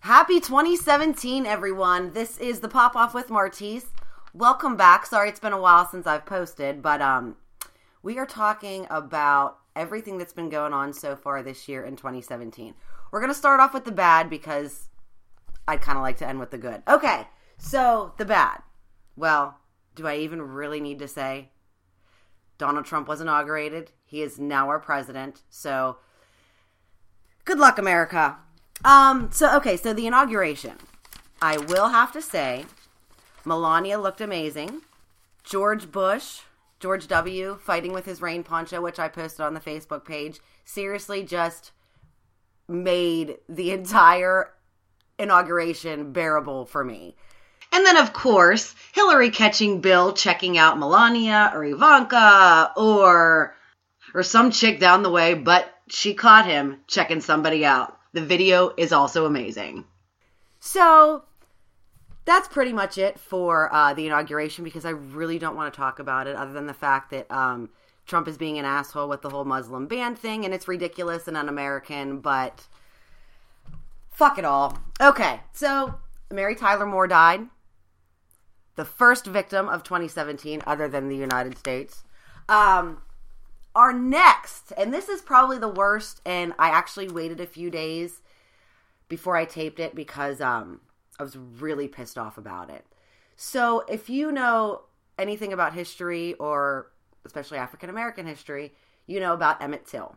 Happy 2017, everyone. This is the Pop Off with Martise. Welcome back. Sorry it's been a while since I've posted, but um we are talking about everything that's been going on so far this year in 2017. We're going to start off with the bad because I'd kind of like to end with the good. Okay. So, the bad. Well, do I even really need to say Donald Trump was inaugurated? He is now our president. So, good luck America. Um so okay, so the inauguration. I will have to say Melania looked amazing. George Bush, George W, fighting with his rain poncho, which I posted on the Facebook page, seriously just made the entire inauguration bearable for me. And then, of course, Hillary catching Bill checking out Melania or Ivanka or or some chick down the way, but she caught him checking somebody out. The video is also amazing. So that's pretty much it for uh, the inauguration because I really don't want to talk about it other than the fact that um, Trump is being an asshole with the whole Muslim ban thing and it's ridiculous and un American, but fuck it all. Okay, so Mary Tyler Moore died. The first victim of 2017, other than the United States. Um, our next, and this is probably the worst, and I actually waited a few days before I taped it because um, I was really pissed off about it. So, if you know anything about history, or especially African American history, you know about Emmett Till.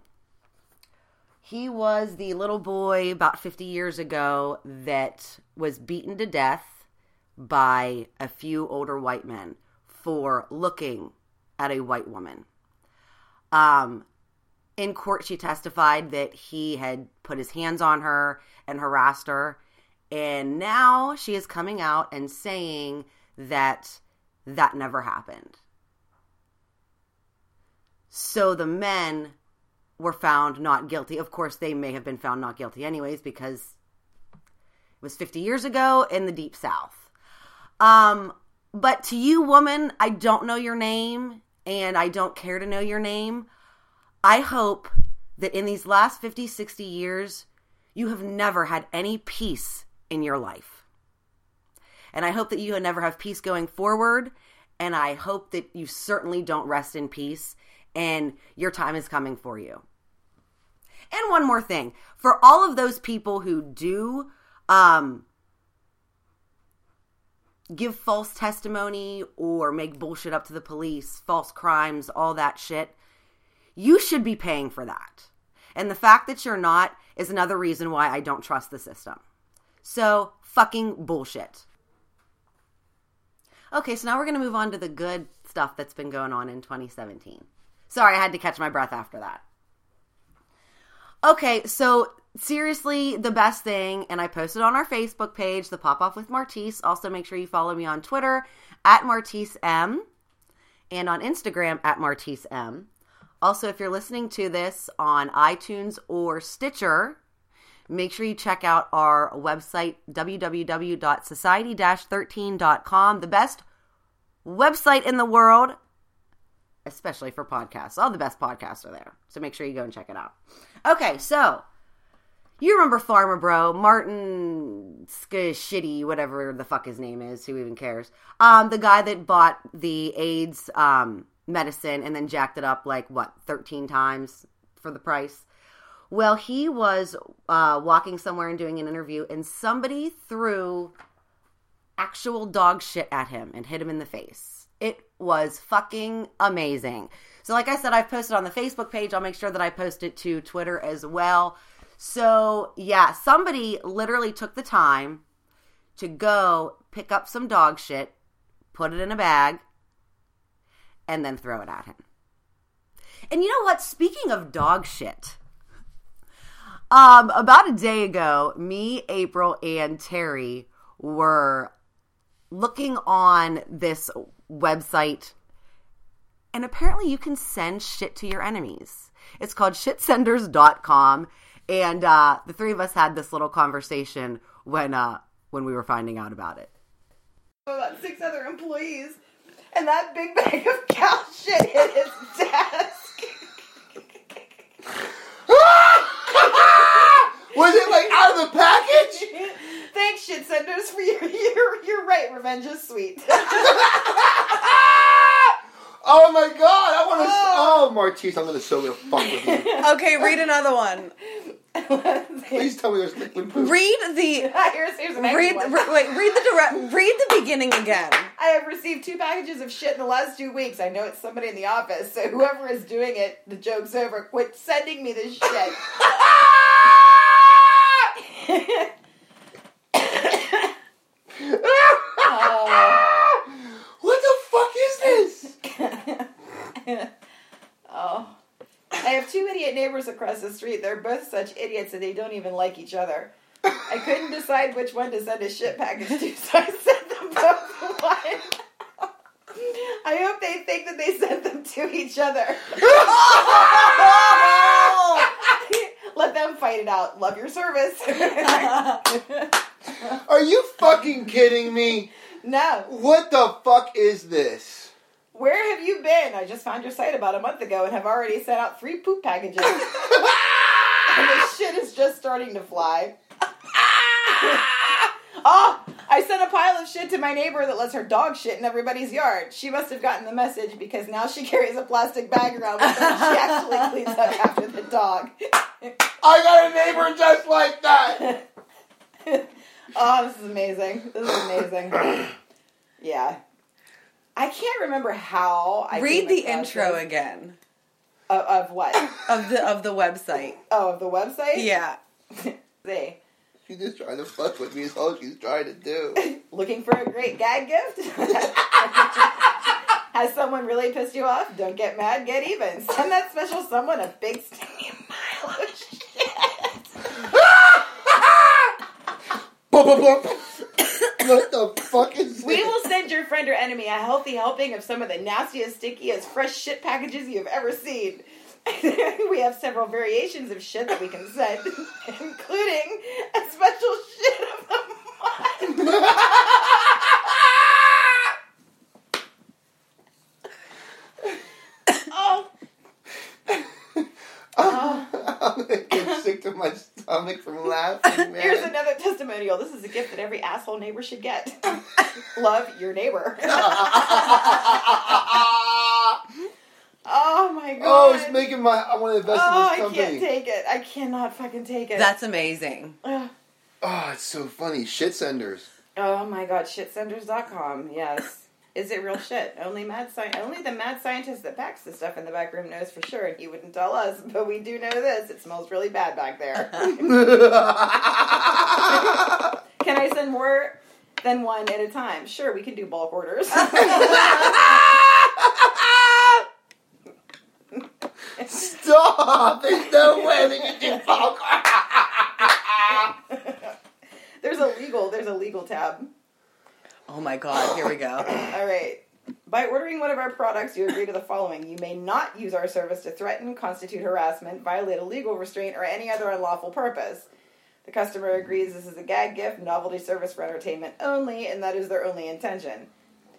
He was the little boy about 50 years ago that was beaten to death by a few older white men for looking at a white woman. Um, in court, she testified that he had put his hands on her and harassed her. And now she is coming out and saying that that never happened. So the men were found not guilty. Of course, they may have been found not guilty anyways because it was 50 years ago in the deep south. Um, but to you, woman, I don't know your name and I don't care to know your name. I hope that in these last 50, 60 years, you have never had any peace in your life. And I hope that you never have peace going forward. And I hope that you certainly don't rest in peace and your time is coming for you. And one more thing for all of those people who do um, give false testimony or make bullshit up to the police, false crimes, all that shit, you should be paying for that. And the fact that you're not is another reason why I don't trust the system. So, fucking bullshit. Okay, so now we're going to move on to the good stuff that's been going on in 2017. Sorry, I had to catch my breath after that. Okay, so seriously, the best thing, and I posted on our Facebook page, the Pop Off with Martise. Also, make sure you follow me on Twitter at Martise M and on Instagram at Martise M. Also, if you're listening to this on iTunes or Stitcher, make sure you check out our website, www.society 13.com, the best website in the world, especially for podcasts. All the best podcasts are there. So make sure you go and check it out. Okay, so you remember Pharma Bro, Martin Shitty, whatever the fuck his name is, who even cares? Um, the guy that bought the AIDS um, medicine and then jacked it up like what 13 times for the price? Well he was uh, walking somewhere and doing an interview and somebody threw actual dog shit at him and hit him in the face. It was fucking amazing. So like i said i've posted on the facebook page. I'll make sure that i post it to twitter as well so yeah somebody literally took the time to go pick up some dog shit put it in a bag and then throw it at him. And you know what? Speaking of dog shit, um, about a day ago, me, April, and Terry were looking on this website, and apparently you can send shit to your enemies. It's called shitsenders.com. And uh, the three of us had this little conversation when uh, when we were finding out about it. About six other employees and that big bag of cow shit hit his desk. Was it like out of the package? Thanks, shit senders, for your your you're right. Revenge is sweet. Oh my god, I want to. Oh. Ah. Oh, Martise, I'm gonna so gonna fuck with you. Okay, read another one. Please tell me there's liquid poop. Read the here's here's an read extra one. re- wait, read the direct read the beginning again. I have received two packages of shit in the last two weeks. I know it's somebody in the office, so whoever is doing it, the joke's over. Quit sending me this shit. oh. what the fuck is this? oh. I have two idiot neighbors across the street. They're both such idiots that they don't even like each other. I couldn't decide which one to send a shit package to, so I sent them both one. I hope they think that they sent them to each other. Let them fight it out. Love your service. Are you fucking kidding me? no. What the fuck is this? Where have you been? I just found your site about a month ago and have already sent out three poop packages. and the shit is just starting to fly. oh, I sent a pile of shit to my neighbor that lets her dog shit in everybody's yard. She must have gotten the message because now she carries a plastic bag around with her. She actually cleans up after the dog. I got a neighbor just like that. oh, this is amazing. This is amazing. Yeah. I can't remember how I read the intro this. again Of, of what? of the of the website. Oh, of the website? Yeah. See. She's just trying to fuck with me. Is all she's trying to do. Looking for a great gag gift? Has someone really pissed you off? Don't get mad, get even. Send that special someone a big steamy pile of shit. What the fuck is this? We will send your friend or enemy a healthy helping of some of the nastiest, stickiest, fresh shit packages you have ever seen. we have several variations of shit that we can send, including a special shit of the month. oh, oh. oh. I'm gonna get sick to my stomach from laughing, man. here's another testimonial. This is a gift that every asshole neighbor should get. Love your neighbor. oh my god. oh, it's making my. I want to invest Oh, in this company. I can't take it. I cannot fucking take it. That's amazing. Ugh. oh, it's so funny. Shit senders. Oh my god, shitsenders.com. Yes. Is it real shit? Only mad sci- only the mad scientist that packs the stuff in the back room knows for sure, and he wouldn't tell us, but we do know this. It smells really bad back there. Can I send more than one at a time? Sure, we can do bulk orders. Stop! There's no way they can do bulk. there's a legal, there's a legal tab. Oh my god, here we go. All right. By ordering one of our products, you agree to the following. You may not use our service to threaten, constitute harassment, violate a legal restraint, or any other unlawful purpose. The customer agrees this is a gag gift, novelty service for entertainment only, and that is their only intention.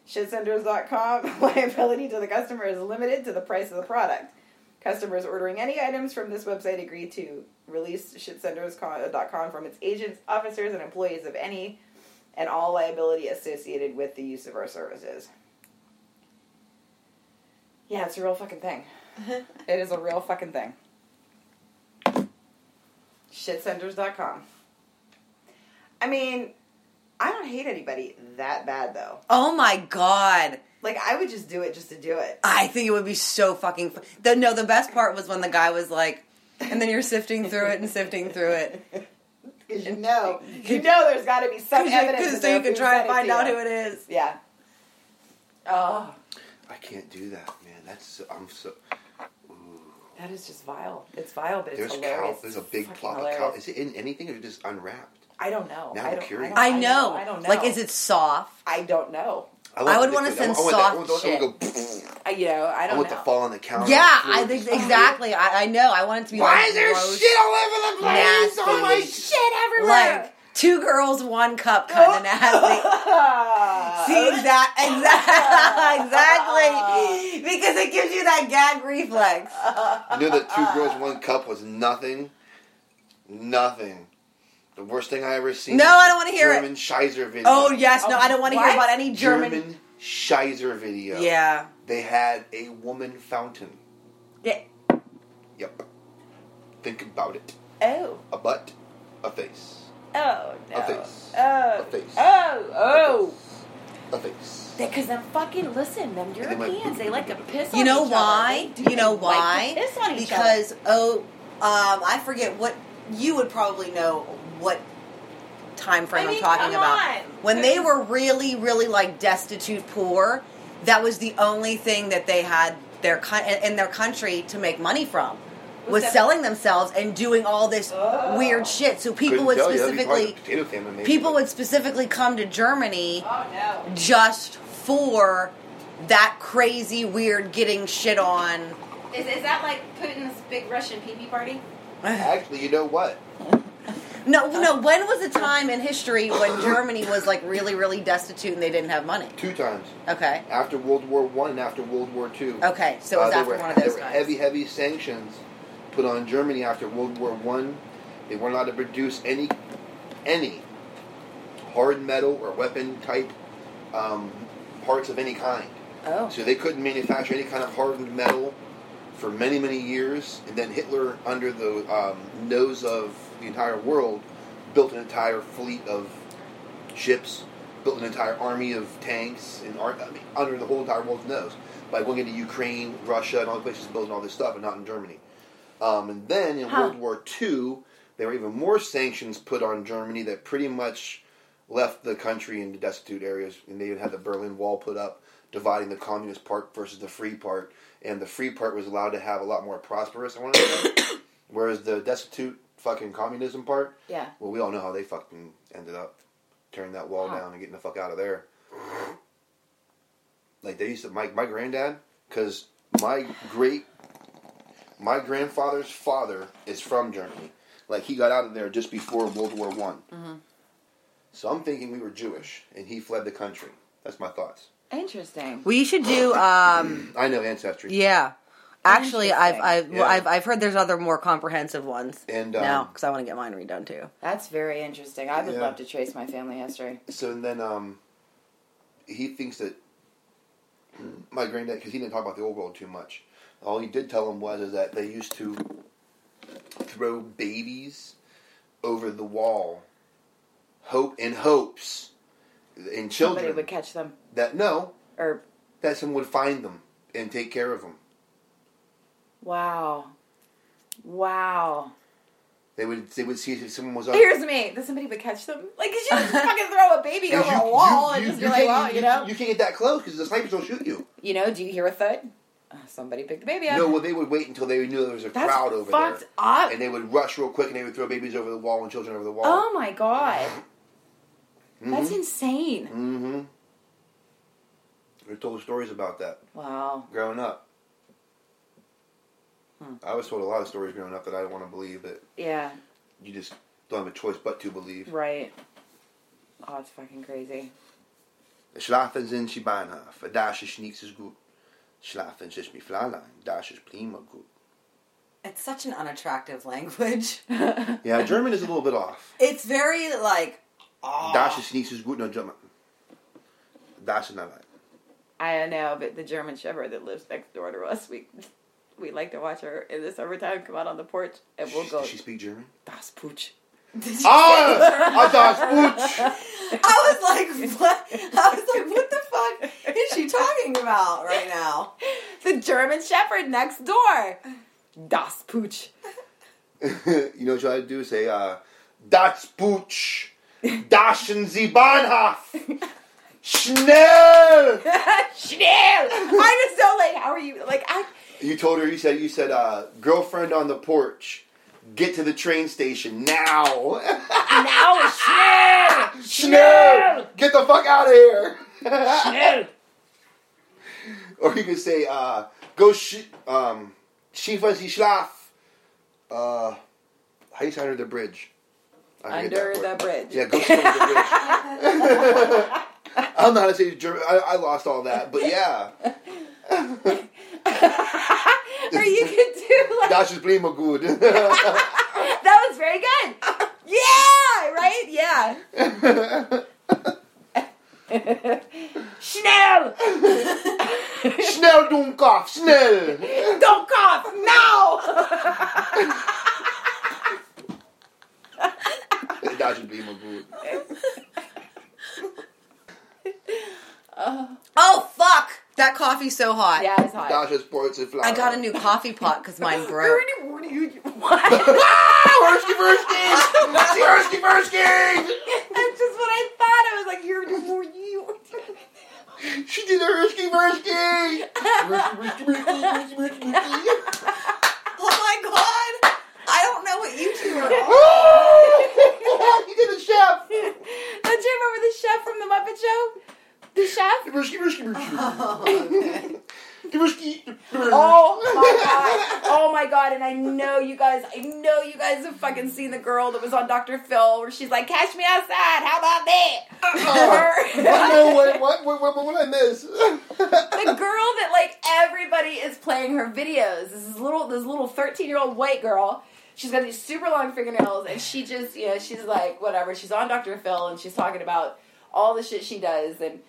Shitsenders.com liability to the customer is limited to the price of the product. Customers ordering any items from this website agree to release shitsenders.com from its agents, officers, and employees of any and all liability associated with the use of our services. Yeah, it's a real fucking thing. it is a real fucking thing. Shitsenders.com. I mean, I don't hate anybody that bad though. Oh my god. Like I would just do it just to do it. I think it would be so fucking fun. The, no, the best part was when the guy was like, and then you're sifting through it and sifting through it. Because you know, you know, there's got to be some evidence. Because so you can try and find out who it is. Yeah. Oh, I can't do that, man. That's so, I'm so. that is just vile. It's vile, but it's There's hilarious. cow. There's a big Fucking plot of cow. Is it in anything or just unwrapped? I don't know. Now I I'm don't, curious. I, I don't, know. I don't know. Like, is it soft? I don't know. I would wanna send I want that- soft I want, I want. I, you know, I I don't want know. to fall on the counter. Yeah, I think exactly. I, I know. I want it to be Why like is there shit all over the place? nasty. My shit everywhere! Like two girls, one cup kind of nasty. See exact, exact, exactly. Because it gives you that gag reflex. you know that two girls, one cup was nothing. Nothing. The worst thing I ever seen. No, I don't wanna hear it. German Scheiser video. Oh yes, no, I don't want to hear What? about any German. German Scheiser video. Yeah. They had a woman fountain. Yeah. Yep. Think about it. Oh. A butt, a face, Oh no. A face. Oh. A face. Oh. Oh. a face. Because them fucking listen, them they might- Europeans, they like to piss. Off. You on know each why? Other. They do. You know They like to why? piss on each Because oh, um, I forget what you would probably know what time frame I mean, am talking about. on. When they were really, really like destitute, poor, that was the only thing that they had their in their country to make money from. Was Was selling themselves and doing all this Oh. weird shit. So people Couldn't would tell you, that'd be probably specifically the famine, people would specifically come to Germany Oh no. just for that crazy weird getting shit on. Is, is that like Putin's big Russian pee-pee party? Actually, you know what? No, no. When was a time in history when Germany was like really, really destitute and they didn't have money? Two times Okay, after World War One and after World War Two. okay. So it was Uh, after were, one of those there were heavy, heavy sanctions put on Germany after World War One. They weren't allowed to produce any, any hard metal or weapon type um, parts of any kind. Oh. So they couldn't manufacture any kind of hardened metal for many, many years. And then Hitler, under the um, nose of the entire world, built an entire fleet of ships, built an entire army of tanks, and ar- I mean, under the whole entire world's nose by going into Ukraine, Russia, and all the places building all this stuff, and not in Germany. Um, and then in Huh. World War II, there were even more sanctions put on Germany that pretty much left the country into destitute areas, and they even had the Berlin Wall put up, dividing the communist part versus the free part. And the free part was allowed to have a lot more prosperous, I want to say, whereas the destitute fucking communism part, Yeah. well, we all know how they fucking ended up tearing that wall Huh. down and getting the fuck out of there. Like they used to, my my granddad, because my great, my grandfather's father is from Germany. Like he got out of there just before World War One. Mm-hmm. So I'm thinking we were Jewish and he fled the country. That's my thoughts. Interesting. We should do. um I know ancestry. Yeah, actually, I've I've, Yeah. I've I've heard there's other more comprehensive ones. And um, now, because I want to get mine redone too. That's very interesting. I would Yeah. love to trace my family history. So and then um, he thinks that my granddad, because he didn't talk about the old world too much. All he did tell him was is that they used to throw babies over the wall, hope in hopes, in children Somebody would catch them, that no, or that someone would find them and take care of them. wow, wow. They would they would see if someone was up. Here's me. That somebody would catch them. Like, you just fucking throw a baby over You- a wall you- and you- just be like, you know, you can't get that close because the snipers don't shoot you. you know. Do you hear a thud? Uh, somebody picked the baby up. No, well, they would wait until they knew there was a That's crowd over fucked there. up. and they would rush real quick and they would throw babies over the wall and children over the wall. Oh my god, that's Mhm. insane. Mm-hmm. We told stories about that Wow. growing up. Hmm. I was told a lot of stories growing up that I didn't want to believe, but Yeah. you just don't have a choice but to believe. Right. Oh, it's fucking crazy. Schlafen sind sie Bahnhof, das ist nichts ist gut. Schlafen ist mich Fräulein, das ist prima gut. It's such an unattractive language. Yeah, German is a little bit off. It's very like. Ah. Das ist nichts ist gut, no German. Das ist not right. I don't know, but the German Shepherd that lives next door to us, we we like to watch her in the summertime come out on the porch and we'll go Does she speak German? Das Pooch. Ah, das Putsch. I was like, what? I was like, what the fuck is she talking about right now? The German Shepherd next door. Das Pooch. you know what you ought to do? Say, uh, Das Putsch. Daschen Sie Bahnhof. Schnell. Schnell! I just don't like, how are you, like, I, You told her. You said. You said. Uh, girlfriend on the porch. Get to the train station now. now schnell! Schnell. Get the fuck out of here. Schnell! or you could say, uh, go sh- um, Shifa Sie Schlaf. Uh, how do you say under the bridge? I under the bridge. Yeah, ghost under the bridge. I'm not a city German. I, I lost all that, but yeah. or you could do like Das ist prima that was very good. Yeah, right? Yeah. Schnell! schnell, Dummkopf, schnell! Dummkopf, now! So hot. yeah, it's hot. Dasha sports and flower. I got a new coffee pot because mine broke. What? Hersky Versky! Hersky Versky! That's just what I thought. I was like, you're more you. She did a Hersky Versky! Hersky Versky, Hersky Versky, Hersky Oh my god! I don't know what you two are on. Oh! Versky! He did a chef! Don't you remember the chef from the Muppet Show? The chef? Hersky Versky Versky. Hersky Oh my god! Oh my god! And I know you guys. I know you guys have fucking seen the girl that was on Dr. Phil, where she's like, "Catch me outside." How about that? Oh, no, what, what, what, what, what I miss? the girl that like everybody is playing her videos. This is little this little thirteen year old white girl. She's got these super long fingernails, and she just you know she's like whatever. She's on Dr. Phil, and she's talking about all the shit she does, and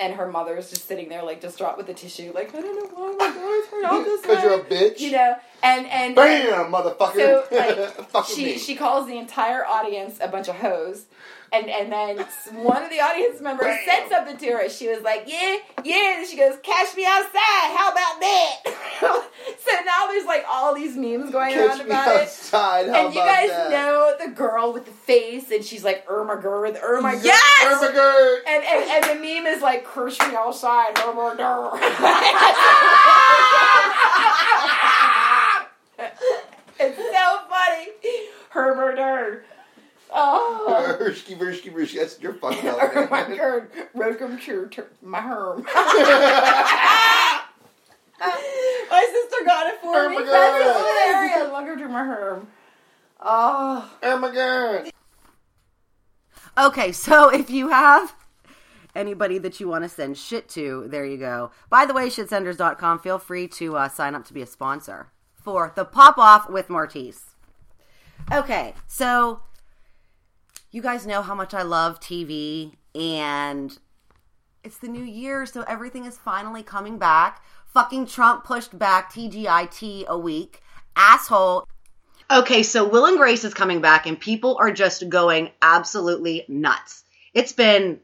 and her mother is just sitting there like distraught with the tissue, like I don't know why my daughter turned out this. Because you're a bitch. you know, and and Bam, motherfucker. so like Fuck she me. she calls the entire audience a bunch of hoes. And and then one of the audience members Bam. said something to her. She was like, "Yeah, yeah." And she goes, "Catch me outside. How about that?" so now there's like all these memes going Catch around about it. outside. How And you guys that? know the girl with the face, and she's like Irma Gerd, Irma Gerd. Yes! Irma Gerd. And, and and the meme is like, "Curse me outside, Irma Gerd." it's so funny, Herbert Gerd. Oh. Hersky, Versky, Versky. That's your fucked up. Irma man. Gerd, welcome to my home. My sister got it for Oh me. my That's God. hilarious. Welcome to my home. Oh. Irma Gerd. Okay, so if you have anybody that you want to send shit to, there you go. By the way, shitsenders.com, feel free to uh, sign up to be a sponsor for the pop off with Martise. Okay, so you guys know how much I love TV, and it's the new year, so everything is finally coming back. Fucking Trump pushed back TGIT a week. Asshole. Okay, so Will and Grace is coming back, and people are just going absolutely nuts. It's been,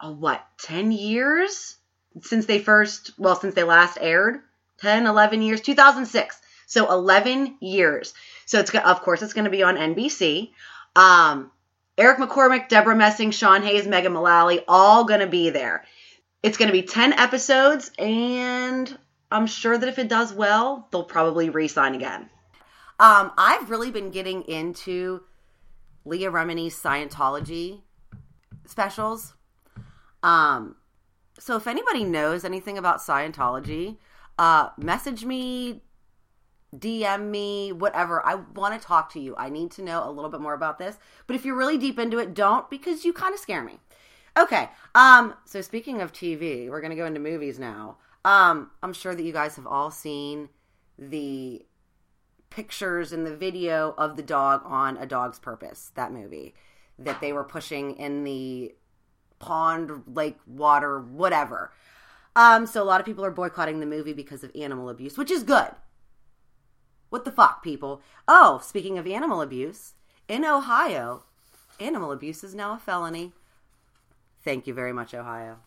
oh, what, 10 years since they first, well, since they last aired? 10, 11 years? 2006. So 11 years. So it's, of course, it's going to be on NBC. Um, Eric McCormack, Deborah Messing, Sean Hayes, Megan Mullally, all going to be there. It's going to be 10 episodes, and I'm sure that if it does well, they'll probably re sign again. Um, I've really been getting into Leah Remini's Scientology specials. Um, so if anybody knows anything about Scientology, uh, message me, DM me, whatever. I want to talk to you. I need to know a little bit more about this. But if you're really deep into it, don't because you kind of scare me. Okay. Um, so speaking of TV, we're going to go into movies now. Um, I'm sure that you guys have all seen the pictures and the video of the dog on A Dog's Purpose, that movie that they were pushing in the pond, lake, water, whatever. Um, so a lot of people are boycotting the movie because of animal abuse, which is good. What the fuck, people? Oh, speaking of animal abuse, in Ohio, animal abuse is now a felony. Thank you very much, Ohio.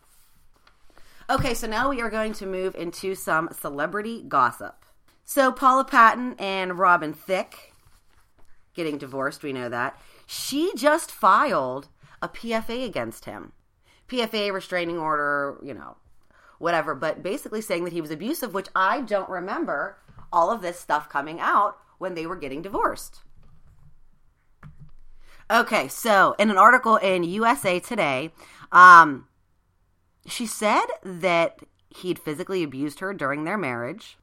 Okay, so now we are going to move into some celebrity gossip. So Paula Patton and Robin Thicke getting divorced, we know that. She just filed a PFA against him. PFA restraining order, you know, whatever, but basically saying that he was abusive, which I don't remember all of this stuff coming out when they were getting divorced. Okay, so in an article in USA Today, um, she said that he'd physically abused her during their marriage.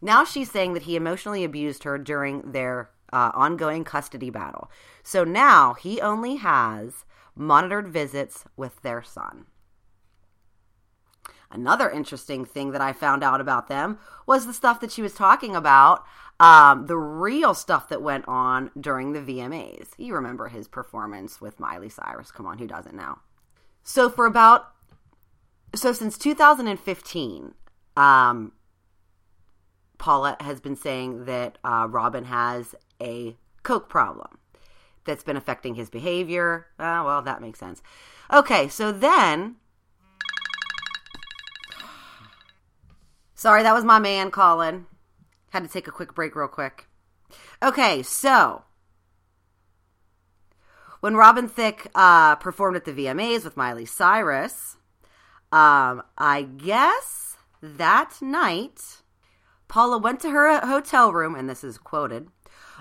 Now she's saying that he emotionally abused her during their uh, ongoing custody battle. So now he only has monitored visits with their son. Another interesting thing that I found out about them was the stuff that she was talking about, um, the real stuff that went on during the VMAs. You remember his performance with Miley Cyrus. Come on, who doesn't now? So for about so since 2015, Um, Paula has been saying that uh, Robin has a coke problem that's been affecting his behavior. Uh, well, that makes sense. Okay, so then. Sorry, that was my man calling. Had to take a quick break, real quick. Okay, so when Robin Thicke uh, performed at the VMAs with Miley Cyrus, um, I guess that night Paula went to her hotel room, and this is quoted,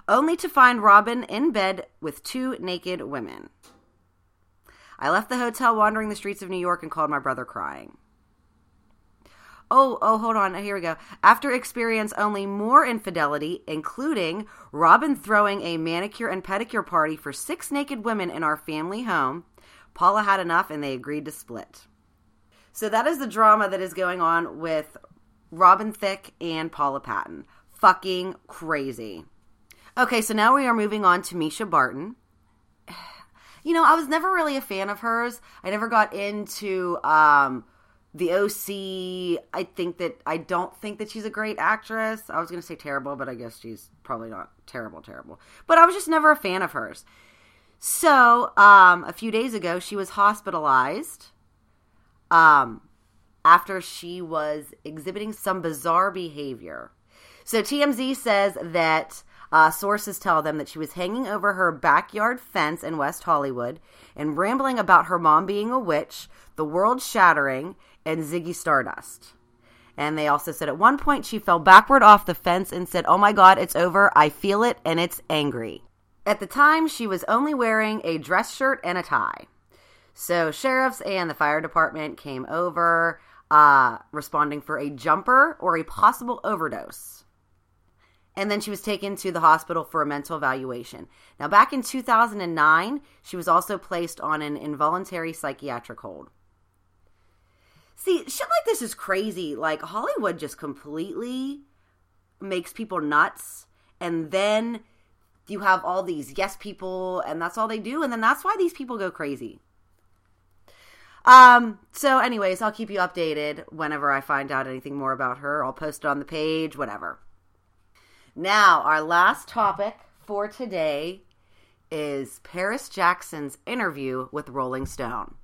only to find Robin in bed with two naked women. I left the hotel wandering the streets of New York and called my brother crying. Oh, oh, hold on. Here we go. After experience only more infidelity, including Robin throwing a manicure and pedicure party for six naked women in our family home, Paula had enough and they agreed to split. So that is the drama that is going on with Robin Thicke and Paula Patton. Fucking crazy. Okay, so now we are moving on to Mischa Barton. You know, I was never really a fan of hers. I never got into um, the OC. I think that I don't think that she's a great actress. I was going to say terrible, but I guess she's probably not terrible, terrible. But I was just never a fan of hers. So, um, a few days ago, she was hospitalized. Um, after she was exhibiting some bizarre behavior. So TMZ says that uh, sources tell them that she was hanging over her backyard fence in West Hollywood and rambling about her mom being a witch, the world shattering, and Ziggy Stardust. And they also said at one point she fell backward off the fence and said, Oh my God, it's over. I feel it and it's angry. At the time, she was only wearing a dress shirt and a tie. So sheriffs and the fire department came over uh, responding for a jumper or a possible overdose. And then she was taken to the hospital for a mental evaluation. Now, back in 2009, she was also placed on an involuntary psychiatric hold. See, shit like this is crazy. Like, Hollywood just completely makes people nuts. And then you have all these yes people, and that's all they do. And then that's why these people go crazy. Um, so anyways, I'll keep you updated whenever I find out anything more about her. I'll post it on the page, whatever. Now, our last topic for today is Paris Jackson's interview with Rolling Stone.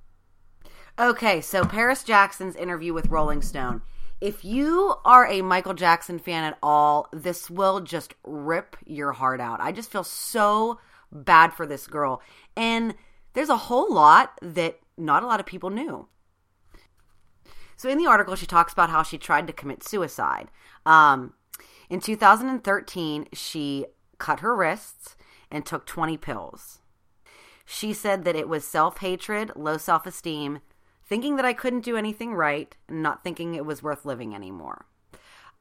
Okay, so Paris Jackson's interview with Rolling Stone. If you are a Michael Jackson fan at all, this will just rip your heart out. I just feel so bad for this girl. And there's a whole lot that not a lot of people knew. So in the article, she talks about how she tried to commit suicide. Um, in 2013, she cut her wrists and took 20 pills. She said that it was self hatred, low self esteem, thinking that I couldn't do anything right, and not thinking it was worth living anymore.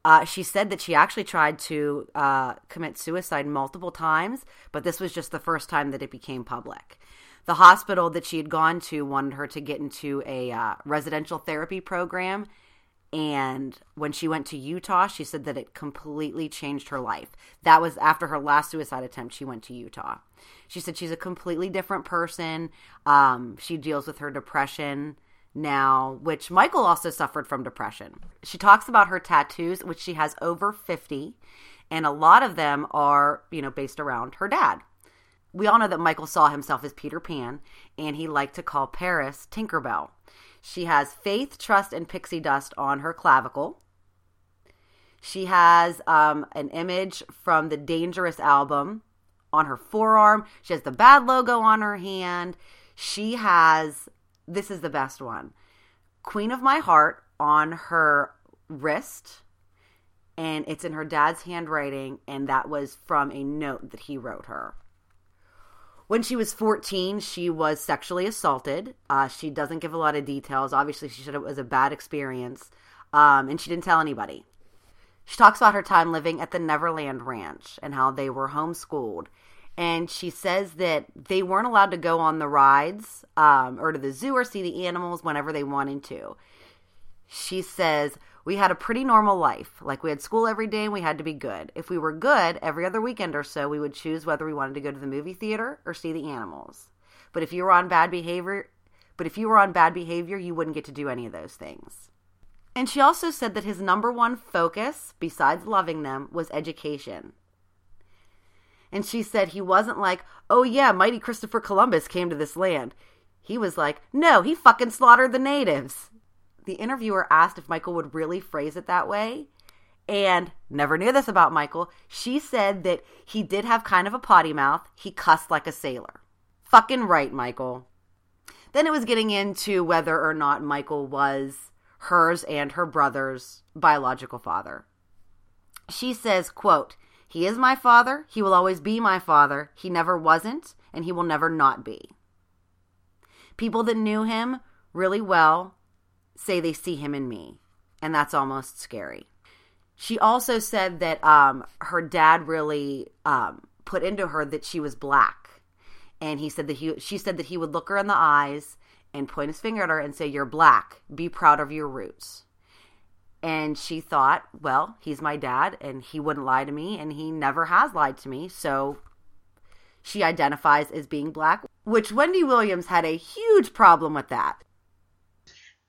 Uh, she said that she actually tried to uh, commit suicide multiple times, but this was just the first time that it became public the hospital that she had gone to wanted her to get into a uh, residential therapy program. And when she went to Utah, she said that it completely changed her life. That was after her last suicide attempt, she went to Utah. She said she's a completely different person. Um, she deals with her depression now, which Michael also suffered from depression. She talks about her tattoos, which she has over 50, and a lot of them are, you know, based around her dad we all know that Michael saw himself as Peter Pan, and he liked to call Paris Tinkerbell. She has faith, trust, and pixie dust on her clavicle. She has um, an image from the Dangerous album on her forearm. She has the bad logo on her hand. She has, this is the best one Queen of My Heart on her wrist. And it's in her dad's handwriting, and that was from a note that he wrote her. When she was 14, she was sexually assaulted. Uh, she doesn't give a lot of details. Obviously, she said it was a bad experience, um, and she didn't tell anybody. She talks about her time living at the Neverland Ranch and how they were homeschooled. And she says that they weren't allowed to go on the rides um, or to the zoo or see the animals whenever they wanted to. She says, we had a pretty normal life. Like we had school every day and we had to be good. If we were good, every other weekend or so, we would choose whether we wanted to go to the movie theater or see the animals. But if you were on bad behavior, but if you were on bad behavior, you wouldn't get to do any of those things. And she also said that his number one focus, besides loving them, was education. And she said he wasn't like, oh yeah, mighty Christopher Columbus came to this land. He was like, no, he fucking slaughtered the natives. The interviewer asked if Michael would really phrase it that way. And never knew this about Michael. She said that he did have kind of a potty mouth. He cussed like a sailor. Fucking right, Michael. Then it was getting into whether or not Michael was hers and her brother's biological father. She says, quote, He is my father. He will always be my father. He never wasn't, and he will never not be. People that knew him really well say they see him in me, and that's almost scary. She also said that um, her dad really um, put into her that she was black, and he said that he. She said that he would look her in the eyes and point his finger at her and say, "You're black. Be proud of your roots." And she thought, well, he's my dad, and he wouldn't lie to me, and he never has lied to me, so she identifies as being black, which Wendy Williams had a huge problem with that.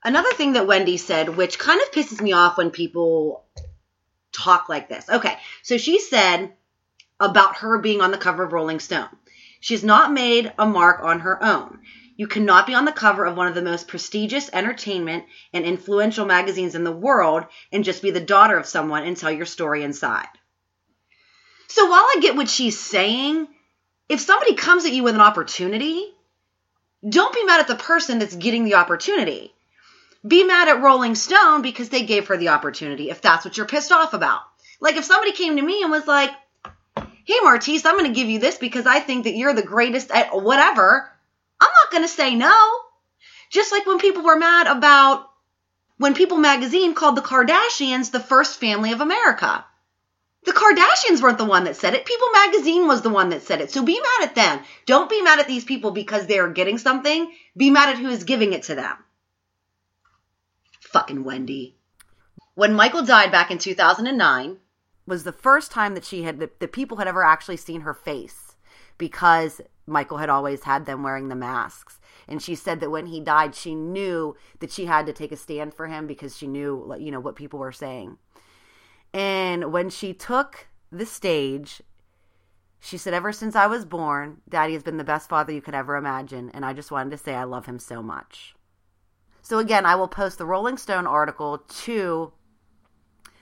Another thing that Wendy said, which kind of pisses me off when people talk like this. Okay, so she said about her being on the cover of Rolling Stone. She's not made a mark on her own. You cannot be on the cover of one of the most prestigious entertainment and influential magazines in the world and just be the daughter of someone and tell your story inside. So while I get what she's saying, if somebody comes at you with an opportunity, don't be mad at the person that's getting the opportunity. Be mad at Rolling Stone because they gave her the opportunity, if that's what you're pissed off about. Like if somebody came to me and was like, hey, Martise, I'm going to give you this because I think that you're the greatest at whatever. Not going to say no. Just like when people were mad about when People magazine called the Kardashians the first family of America. The Kardashians weren't the one that said it. People magazine was the one that said it. So be mad at them. Don't be mad at these people because they're getting something. Be mad at who is giving it to them. Fucking Wendy. When Michael died back in 2009 was the first time that she had that, that people had ever actually seen her face because Michael had always had them wearing the masks. And she said that when he died, she knew that she had to take a stand for him because she knew, you know, what people were saying. And when she took the stage, she said, Ever since I was born, Daddy has been the best father you could ever imagine. And I just wanted to say I love him so much. So, again, I will post the Rolling Stone article to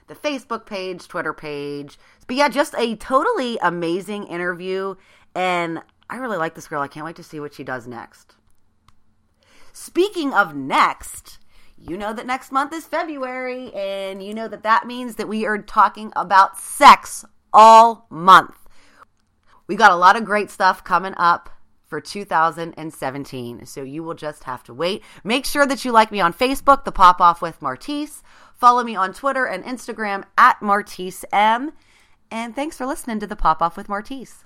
the Facebook page, Twitter page. But yeah, just a totally amazing interview. And I really like this girl. I can't wait to see what she does next. Speaking of next, you know that next month is February, and you know that that means that we are talking about sex all month. We got a lot of great stuff coming up for 2017, so you will just have to wait. Make sure that you like me on Facebook, The Pop Off with Martise. Follow me on Twitter and Instagram at Martise M. And thanks for listening to The Pop Off with Martise.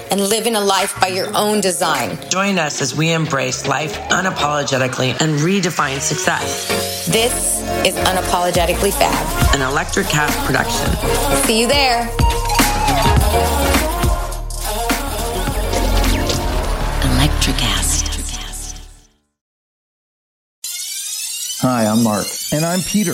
and living a life by your own design. Join us as we embrace life unapologetically and redefine success. This is Unapologetically Fab, an Electric Cat production. See you there. Electricast. Hi, I'm Mark. And I'm Peter.